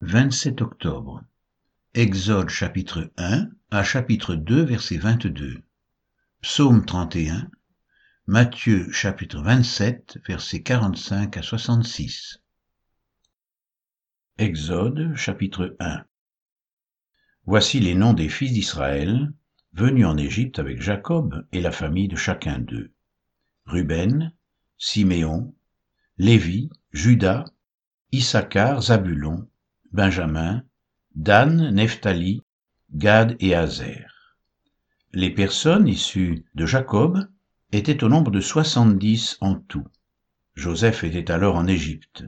27 octobre. Exode chapitre 1 à chapitre 2 verset 22. Psaume 31. Matthieu chapitre 27 verset 45 à 66. Exode chapitre 1. Voici les noms des fils d'Israël venus en Égypte avec Jacob et la famille de chacun d'eux. Ruben, Siméon, Lévi, Judas, Issachar, Zabulon, Benjamin, Dan, Nephtali, Gad et Azer. Les personnes issues de Jacob étaient au nombre de soixante-dix en tout. Joseph était alors en Égypte.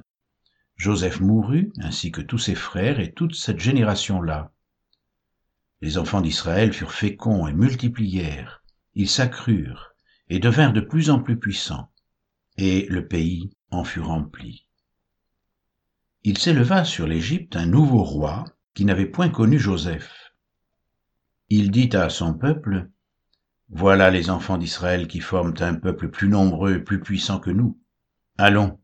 Joseph mourut, ainsi que tous ses frères et toute cette génération-là. Les enfants d'Israël furent féconds et multiplièrent, ils s'accrurent et devinrent de plus en plus puissants, et le pays en fut rempli il s'éleva sur l'Égypte un nouveau roi qui n'avait point connu Joseph. Il dit à son peuple, Voilà les enfants d'Israël qui forment un peuple plus nombreux et plus puissant que nous. Allons,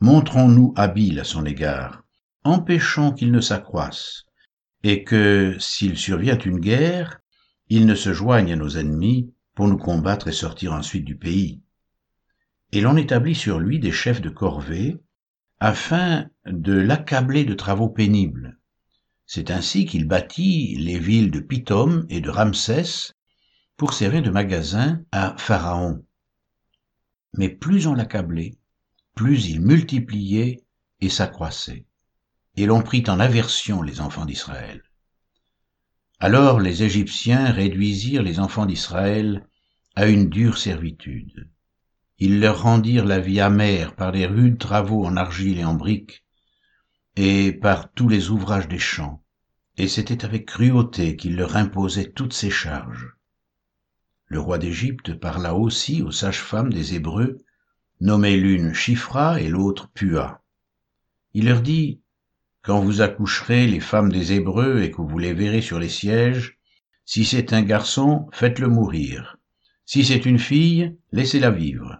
montrons-nous habiles à son égard, empêchons qu'il ne s'accroisse, et que, s'il survient une guerre, il ne se joigne à nos ennemis pour nous combattre et sortir ensuite du pays. Et l'on établit sur lui des chefs de corvée, afin de l'accabler de travaux pénibles. C'est ainsi qu'il bâtit les villes de Pithom et de Ramsès pour servir de magasin à Pharaon. Mais plus on l'accablait, plus il multipliait et s'accroissait. Et l'on prit en aversion les enfants d'Israël. Alors les Égyptiens réduisirent les enfants d'Israël à une dure servitude. Ils leur rendirent la vie amère par les rudes travaux en argile et en briques, et par tous les ouvrages des champs, et c'était avec cruauté qu'ils leur imposaient toutes ces charges. Le roi d'Égypte parla aussi aux sages-femmes des Hébreux, nommées l'une Chifra et l'autre Pua. Il leur dit, Quand vous accoucherez les femmes des Hébreux et que vous les verrez sur les sièges, si c'est un garçon, faites-le mourir. Si c'est une fille, laissez-la vivre.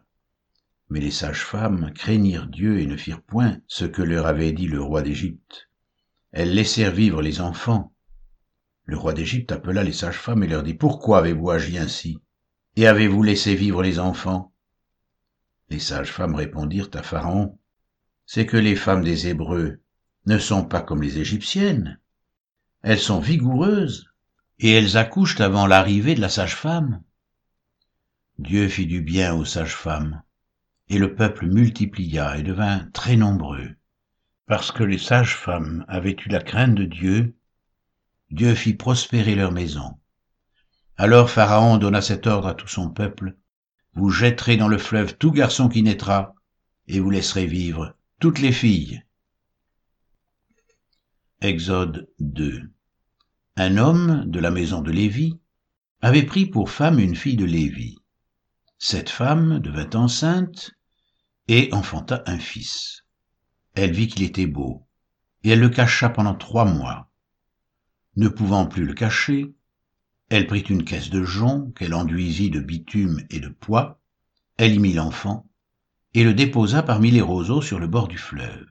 Mais les sages-femmes craignirent Dieu et ne firent point ce que leur avait dit le roi d'Égypte. Elles laissèrent vivre les enfants. Le roi d'Égypte appela les sages-femmes et leur dit, Pourquoi avez-vous agi ainsi? Et avez-vous laissé vivre les enfants? Les sages-femmes répondirent à Pharaon, C'est que les femmes des Hébreux ne sont pas comme les Égyptiennes. Elles sont vigoureuses et elles accouchent avant l'arrivée de la sage-femme. Dieu fit du bien aux sages-femmes et le peuple multiplia et devint très nombreux. Parce que les sages-femmes avaient eu la crainte de Dieu, Dieu fit prospérer leur maison. Alors Pharaon donna cet ordre à tout son peuple, Vous jetterez dans le fleuve tout garçon qui naîtra, et vous laisserez vivre toutes les filles. Exode 2 Un homme de la maison de Lévi avait pris pour femme une fille de Lévi. Cette femme devint enceinte et enfanta un fils. Elle vit qu'il était beau, et elle le cacha pendant trois mois. Ne pouvant plus le cacher, elle prit une caisse de jonc qu'elle enduisit de bitume et de pois, elle y mit l'enfant, et le déposa parmi les roseaux sur le bord du fleuve.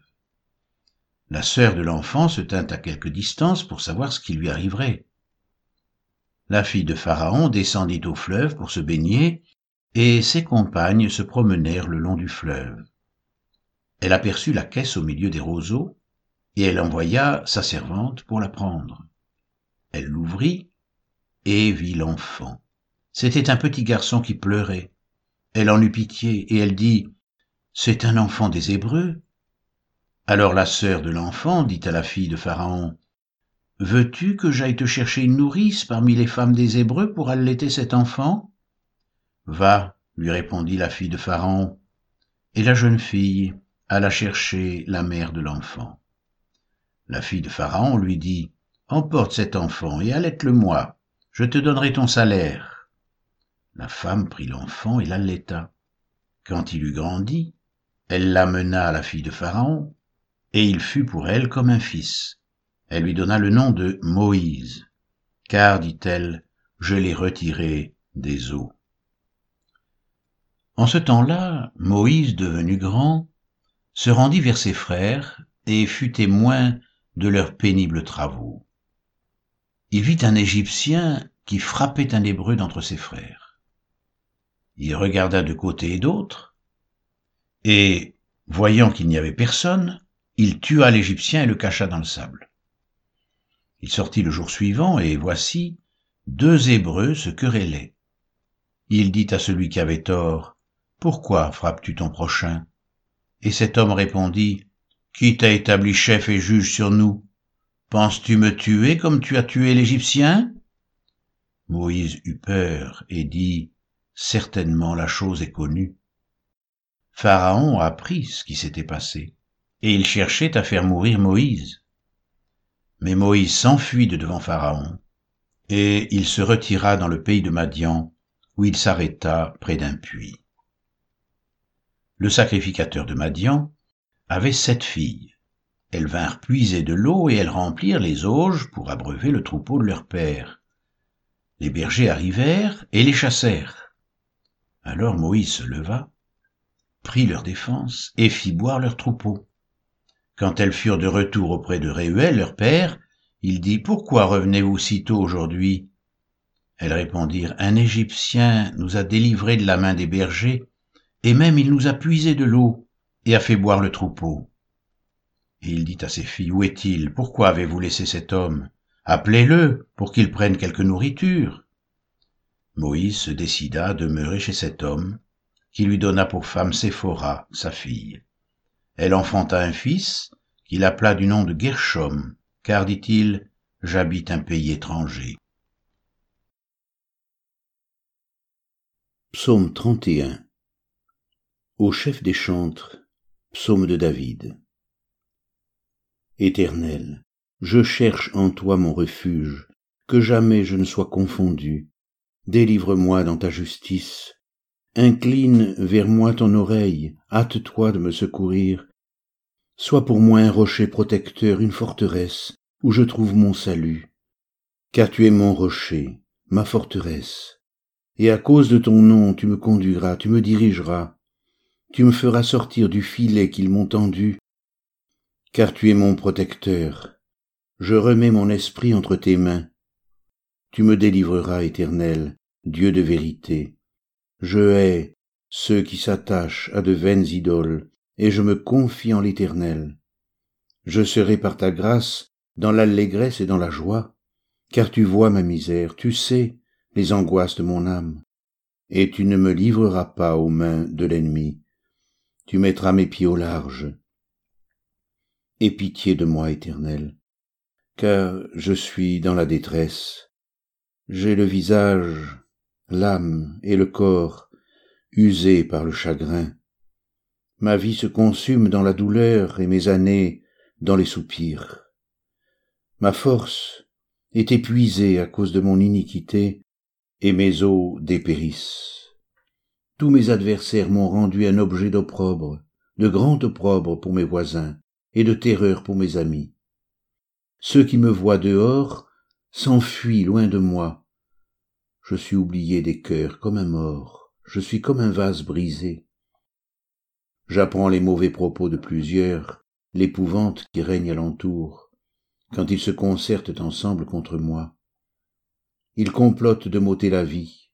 La sœur de l'enfant se tint à quelque distance pour savoir ce qui lui arriverait. La fille de Pharaon descendit au fleuve pour se baigner, et ses compagnes se promenèrent le long du fleuve. Elle aperçut la caisse au milieu des roseaux, et elle envoya sa servante pour la prendre. Elle l'ouvrit et vit l'enfant. C'était un petit garçon qui pleurait. Elle en eut pitié, et elle dit, C'est un enfant des Hébreux. Alors la sœur de l'enfant dit à la fille de Pharaon, Veux-tu que j'aille te chercher une nourrice parmi les femmes des Hébreux pour allaiter cet enfant? Va, lui répondit la fille de Pharaon, et la jeune fille alla chercher la mère de l'enfant. La fille de Pharaon lui dit, Emporte cet enfant et allaite-le-moi, je te donnerai ton salaire. La femme prit l'enfant et l'allaita. Quand il eut grandi, elle l'amena à la fille de Pharaon, et il fut pour elle comme un fils. Elle lui donna le nom de Moïse, car, dit-elle, je l'ai retiré des eaux. En ce temps-là, Moïse, devenu grand, se rendit vers ses frères et fut témoin de leurs pénibles travaux. Il vit un Égyptien qui frappait un Hébreu d'entre ses frères. Il regarda de côté et d'autre, et, voyant qu'il n'y avait personne, il tua l'Égyptien et le cacha dans le sable. Il sortit le jour suivant, et voici, deux Hébreux se querellaient. Il dit à celui qui avait tort, Pourquoi frappes-tu ton prochain? Et cet homme répondit, Qui t'a établi chef et juge sur nous? Penses-tu me tuer comme tu as tué l'Égyptien? Moïse eut peur et dit, Certainement la chose est connue. Pharaon apprit ce qui s'était passé, et il cherchait à faire mourir Moïse. Mais Moïse s'enfuit de devant Pharaon, et il se retira dans le pays de Madian, où il s'arrêta près d'un puits. Le sacrificateur de Madian avait sept filles. Elles vinrent puiser de l'eau et elles remplirent les auges pour abreuver le troupeau de leur père. Les bergers arrivèrent et les chassèrent. Alors Moïse se leva, prit leur défense et fit boire leur troupeau. Quand elles furent de retour auprès de Réuel, leur père, il dit, Pourquoi revenez-vous si tôt aujourd'hui? Elles répondirent, Un Égyptien nous a délivrés de la main des bergers, et même il nous a puisé de l'eau et a fait boire le troupeau. Et il dit à ses filles, Où est-il? Pourquoi avez-vous laissé cet homme? Appelez-le pour qu'il prenne quelque nourriture. Moïse se décida à demeurer chez cet homme, qui lui donna pour femme Séphora, sa fille. Elle enfanta un fils, qu'il appela du nom de Gershom, car, dit-il, j'habite un pays étranger. Psaume 31 Au chef des chantres, psaume de David. Éternel, je cherche en toi mon refuge, que jamais je ne sois confondu. Délivre-moi dans ta justice. Incline vers moi ton oreille, hâte-toi de me secourir. Sois pour moi un rocher protecteur, une forteresse, où je trouve mon salut. Car tu es mon rocher, ma forteresse. Et à cause de ton nom, tu me conduiras, tu me dirigeras. Tu me feras sortir du filet qu'ils m'ont tendu. Car tu es mon protecteur, je remets mon esprit entre tes mains. Tu me délivreras, Éternel, Dieu de vérité. Je hais ceux qui s'attachent à de vaines idoles, et je me confie en l'Éternel. Je serai par ta grâce dans l'allégresse et dans la joie, car tu vois ma misère, tu sais les angoisses de mon âme, et tu ne me livreras pas aux mains de l'ennemi. Tu mettras mes pieds au large. Aie pitié de moi, Éternel, car je suis dans la détresse. J'ai le visage, l'âme et le corps usés par le chagrin. Ma vie se consume dans la douleur et mes années dans les soupirs. Ma force est épuisée à cause de mon iniquité et mes os dépérissent. Tous mes adversaires m'ont rendu un objet d'opprobre, de grand opprobre pour mes voisins et de terreur pour mes amis. Ceux qui me voient dehors s'enfuient loin de moi. Je suis oublié des cœurs comme un mort, je suis comme un vase brisé. J'apprends les mauvais propos de plusieurs, l'épouvante qui règne alentour, quand ils se concertent ensemble contre moi. Ils complotent de m'ôter la vie.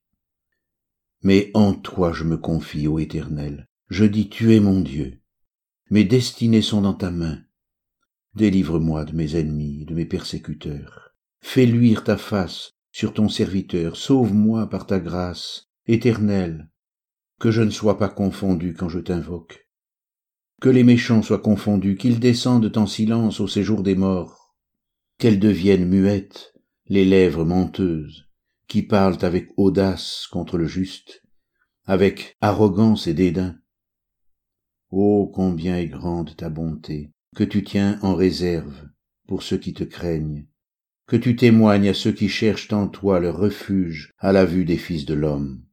Mais en toi je me confie, ô Éternel. Je dis, tu es mon Dieu. Mes destinées sont dans ta main. Délivre-moi de mes ennemis et de mes persécuteurs. Fais luire ta face sur ton serviteur. Sauve-moi par ta grâce, éternelle. Que je ne sois pas confondu quand je t'invoque. Que les méchants soient confondus, qu'ils descendent en silence au séjour des morts. Qu'elles deviennent muettes, les lèvres menteuses, qui parlent avec audace contre le juste, avec arrogance et dédain. Oh, combien est grande ta bonté, que tu tiens en réserve pour ceux qui te craignent, que tu témoignes à ceux qui cherchent en toi leur refuge à la vue des fils de l'homme.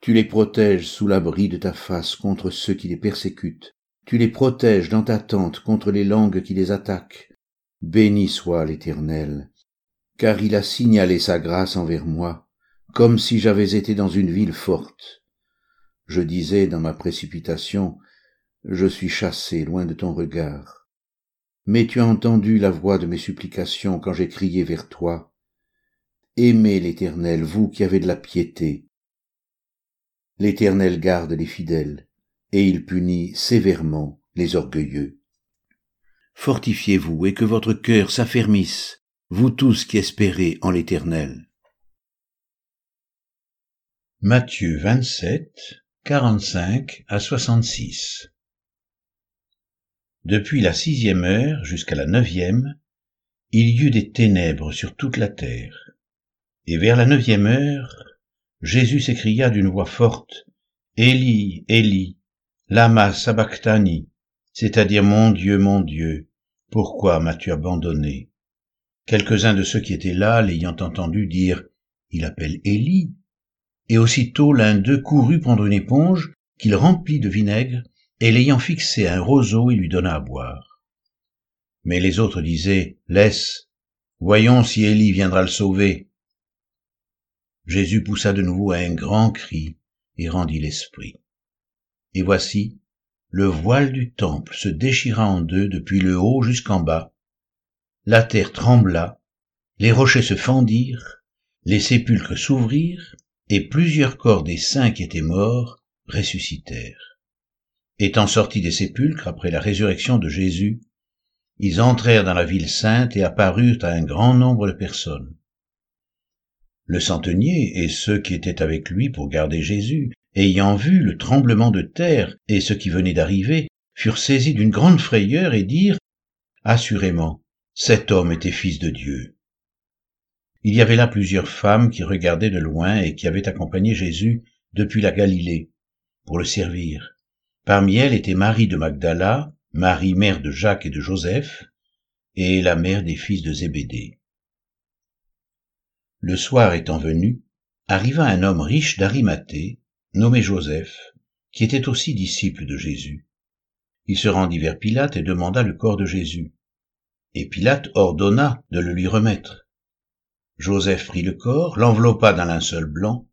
Tu les protèges sous l'abri de ta face contre ceux qui les persécutent, tu les protèges dans ta tente contre les langues qui les attaquent. Béni soit l'Éternel, car il a signalé sa grâce envers moi, comme si j'avais été dans une ville forte. Je disais dans ma précipitation, je suis chassé loin de ton regard. mais tu as entendu la voix de mes supplications quand j'ai crié vers toi. Aimez l'Éternel, vous qui avez de la piété. L'Éternel garde les fidèles, et il punit sévèrement les orgueilleux. Fortifiez-vous et que votre cœur s'affermisse, vous tous qui espérez en l'Éternel. Matthieu 27, 45 à 66 Depuis la sixième heure jusqu'à la neuvième, il y eut des ténèbres sur toute la terre. Et vers la neuvième heure, Jésus s'écria d'une voix forte, Élie, Élie, lama sabachthani, c'est-à-dire mon Dieu, mon Dieu, pourquoi m'as-tu abandonné? Quelques-uns de ceux qui étaient là, l'ayant entendu dire, il appelle Élie. Et aussitôt l'un d'eux courut prendre une éponge qu'il remplit de vinaigre, et l'ayant fixé à un roseau, il lui donna à boire. Mais les autres disaient, Laisse, voyons si Élie viendra le sauver. Jésus poussa de nouveau un grand cri et rendit l'esprit. Et voici, le voile du temple se déchira en deux depuis le haut jusqu'en bas. La terre trembla, les rochers se fendirent, les sépulcres s'ouvrirent, et plusieurs corps des saints qui étaient morts ressuscitèrent. Étant sortis des sépulcres après la résurrection de Jésus, ils entrèrent dans la ville sainte et apparurent à un grand nombre de personnes. Le centenier et ceux qui étaient avec lui pour garder Jésus ayant vu le tremblement de terre et ce qui venait d'arriver, furent saisis d'une grande frayeur et dirent, Assurément, cet homme était fils de Dieu. Il y avait là plusieurs femmes qui regardaient de loin et qui avaient accompagné Jésus depuis la Galilée pour le servir. Parmi elles était Marie de Magdala, Marie mère de Jacques et de Joseph, et la mère des fils de Zébédée. Le soir étant venu, arriva un homme riche d'Arimathée, nommé Joseph, qui était aussi disciple de Jésus. Il se rendit vers Pilate et demanda le corps de Jésus. Et Pilate ordonna de le lui remettre. Joseph prit le corps, l'enveloppa d'un linceul blanc,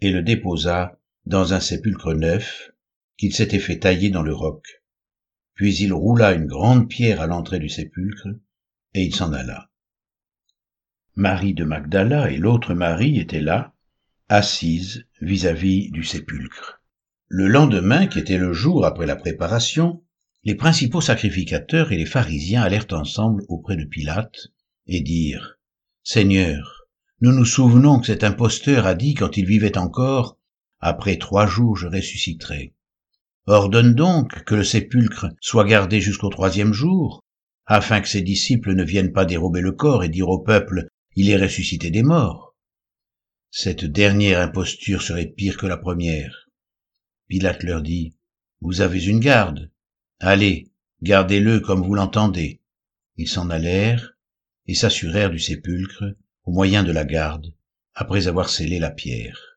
et le déposa dans un sépulcre neuf qu'il s'était fait tailler dans le roc. Puis il roula une grande pierre à l'entrée du sépulcre, et il s'en alla. Marie de Magdala et l'autre Marie étaient là, assise vis-à-vis du sépulcre. Le lendemain, qui était le jour après la préparation, les principaux sacrificateurs et les pharisiens allèrent ensemble auprès de Pilate et dirent Seigneur, nous nous souvenons que cet imposteur a dit quand il vivait encore Après trois jours je ressusciterai. Ordonne donc que le sépulcre soit gardé jusqu'au troisième jour, afin que ses disciples ne viennent pas dérober le corps et dire au peuple Il est ressuscité des morts cette dernière imposture serait pire que la première. Pilate leur dit, Vous avez une garde. Allez, gardez-le comme vous l'entendez. Ils s'en allèrent et s'assurèrent du sépulcre au moyen de la garde, après avoir scellé la pierre.